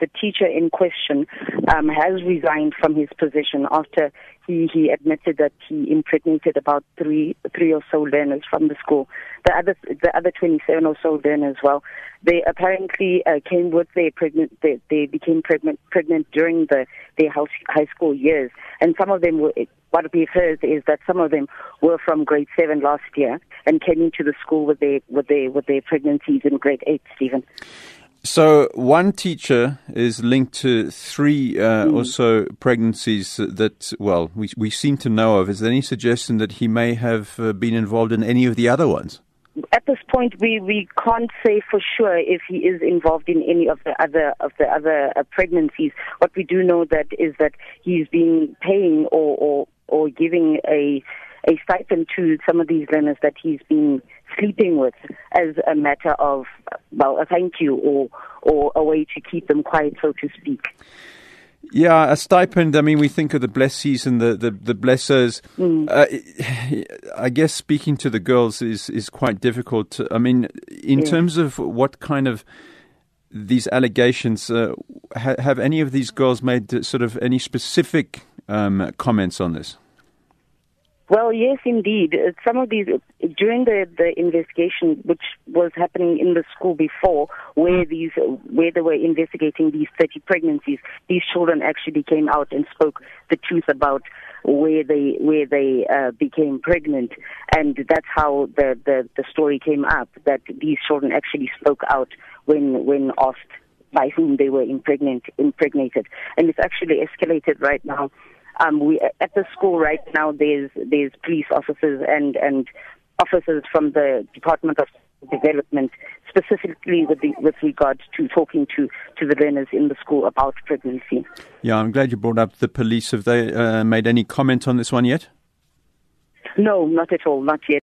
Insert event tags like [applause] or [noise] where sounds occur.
The teacher in question um, has resigned from his position after he, he admitted that he impregnated about three three or so learners from the school. The other the other 27 or so learners, well, they apparently uh, came with their pregnant. They, they became pregnant pregnant during the their high school years, and some of them were. What we've heard is that some of them were from grade seven last year and came into the school with their with their with their pregnancies in grade eight. Stephen. So one teacher is linked to three uh, mm. or so pregnancies that, well, we we seem to know of. Is there any suggestion that he may have uh, been involved in any of the other ones? At this point, we, we can't say for sure if he is involved in any of the other of the other uh, pregnancies. What we do know that is that he's been paying or or, or giving a a stipend to some of these learners that he's been sleeping with as a matter of, well, a thank you or, or a way to keep them quiet, so to speak. Yeah, a stipend. I mean, we think of the blessees and the the, the blessers. Mm. Uh, [sighs] I guess speaking to the girls is is quite difficult. I mean, in yeah. terms of what kind of these allegations, uh, ha- have any of these girls made sort of any specific um, comments on this? Well, yes, indeed. Uh, some of these, during the, the investigation, which was happening in the school before, where these, where they were investigating these 30 pregnancies, these children actually came out and spoke the truth about where they, where they uh, became pregnant. And that's how the, the, the story came up, that these children actually spoke out when, when asked by whom they were impregnate, impregnated. And it's actually escalated right now um, we at the school right now. There's there's police officers and and officers from the Department of Development, specifically with the, with regard to talking to to the learners in the school about pregnancy. Yeah, I'm glad you brought up the police. Have they uh, made any comment on this one yet? No, not at all, not yet.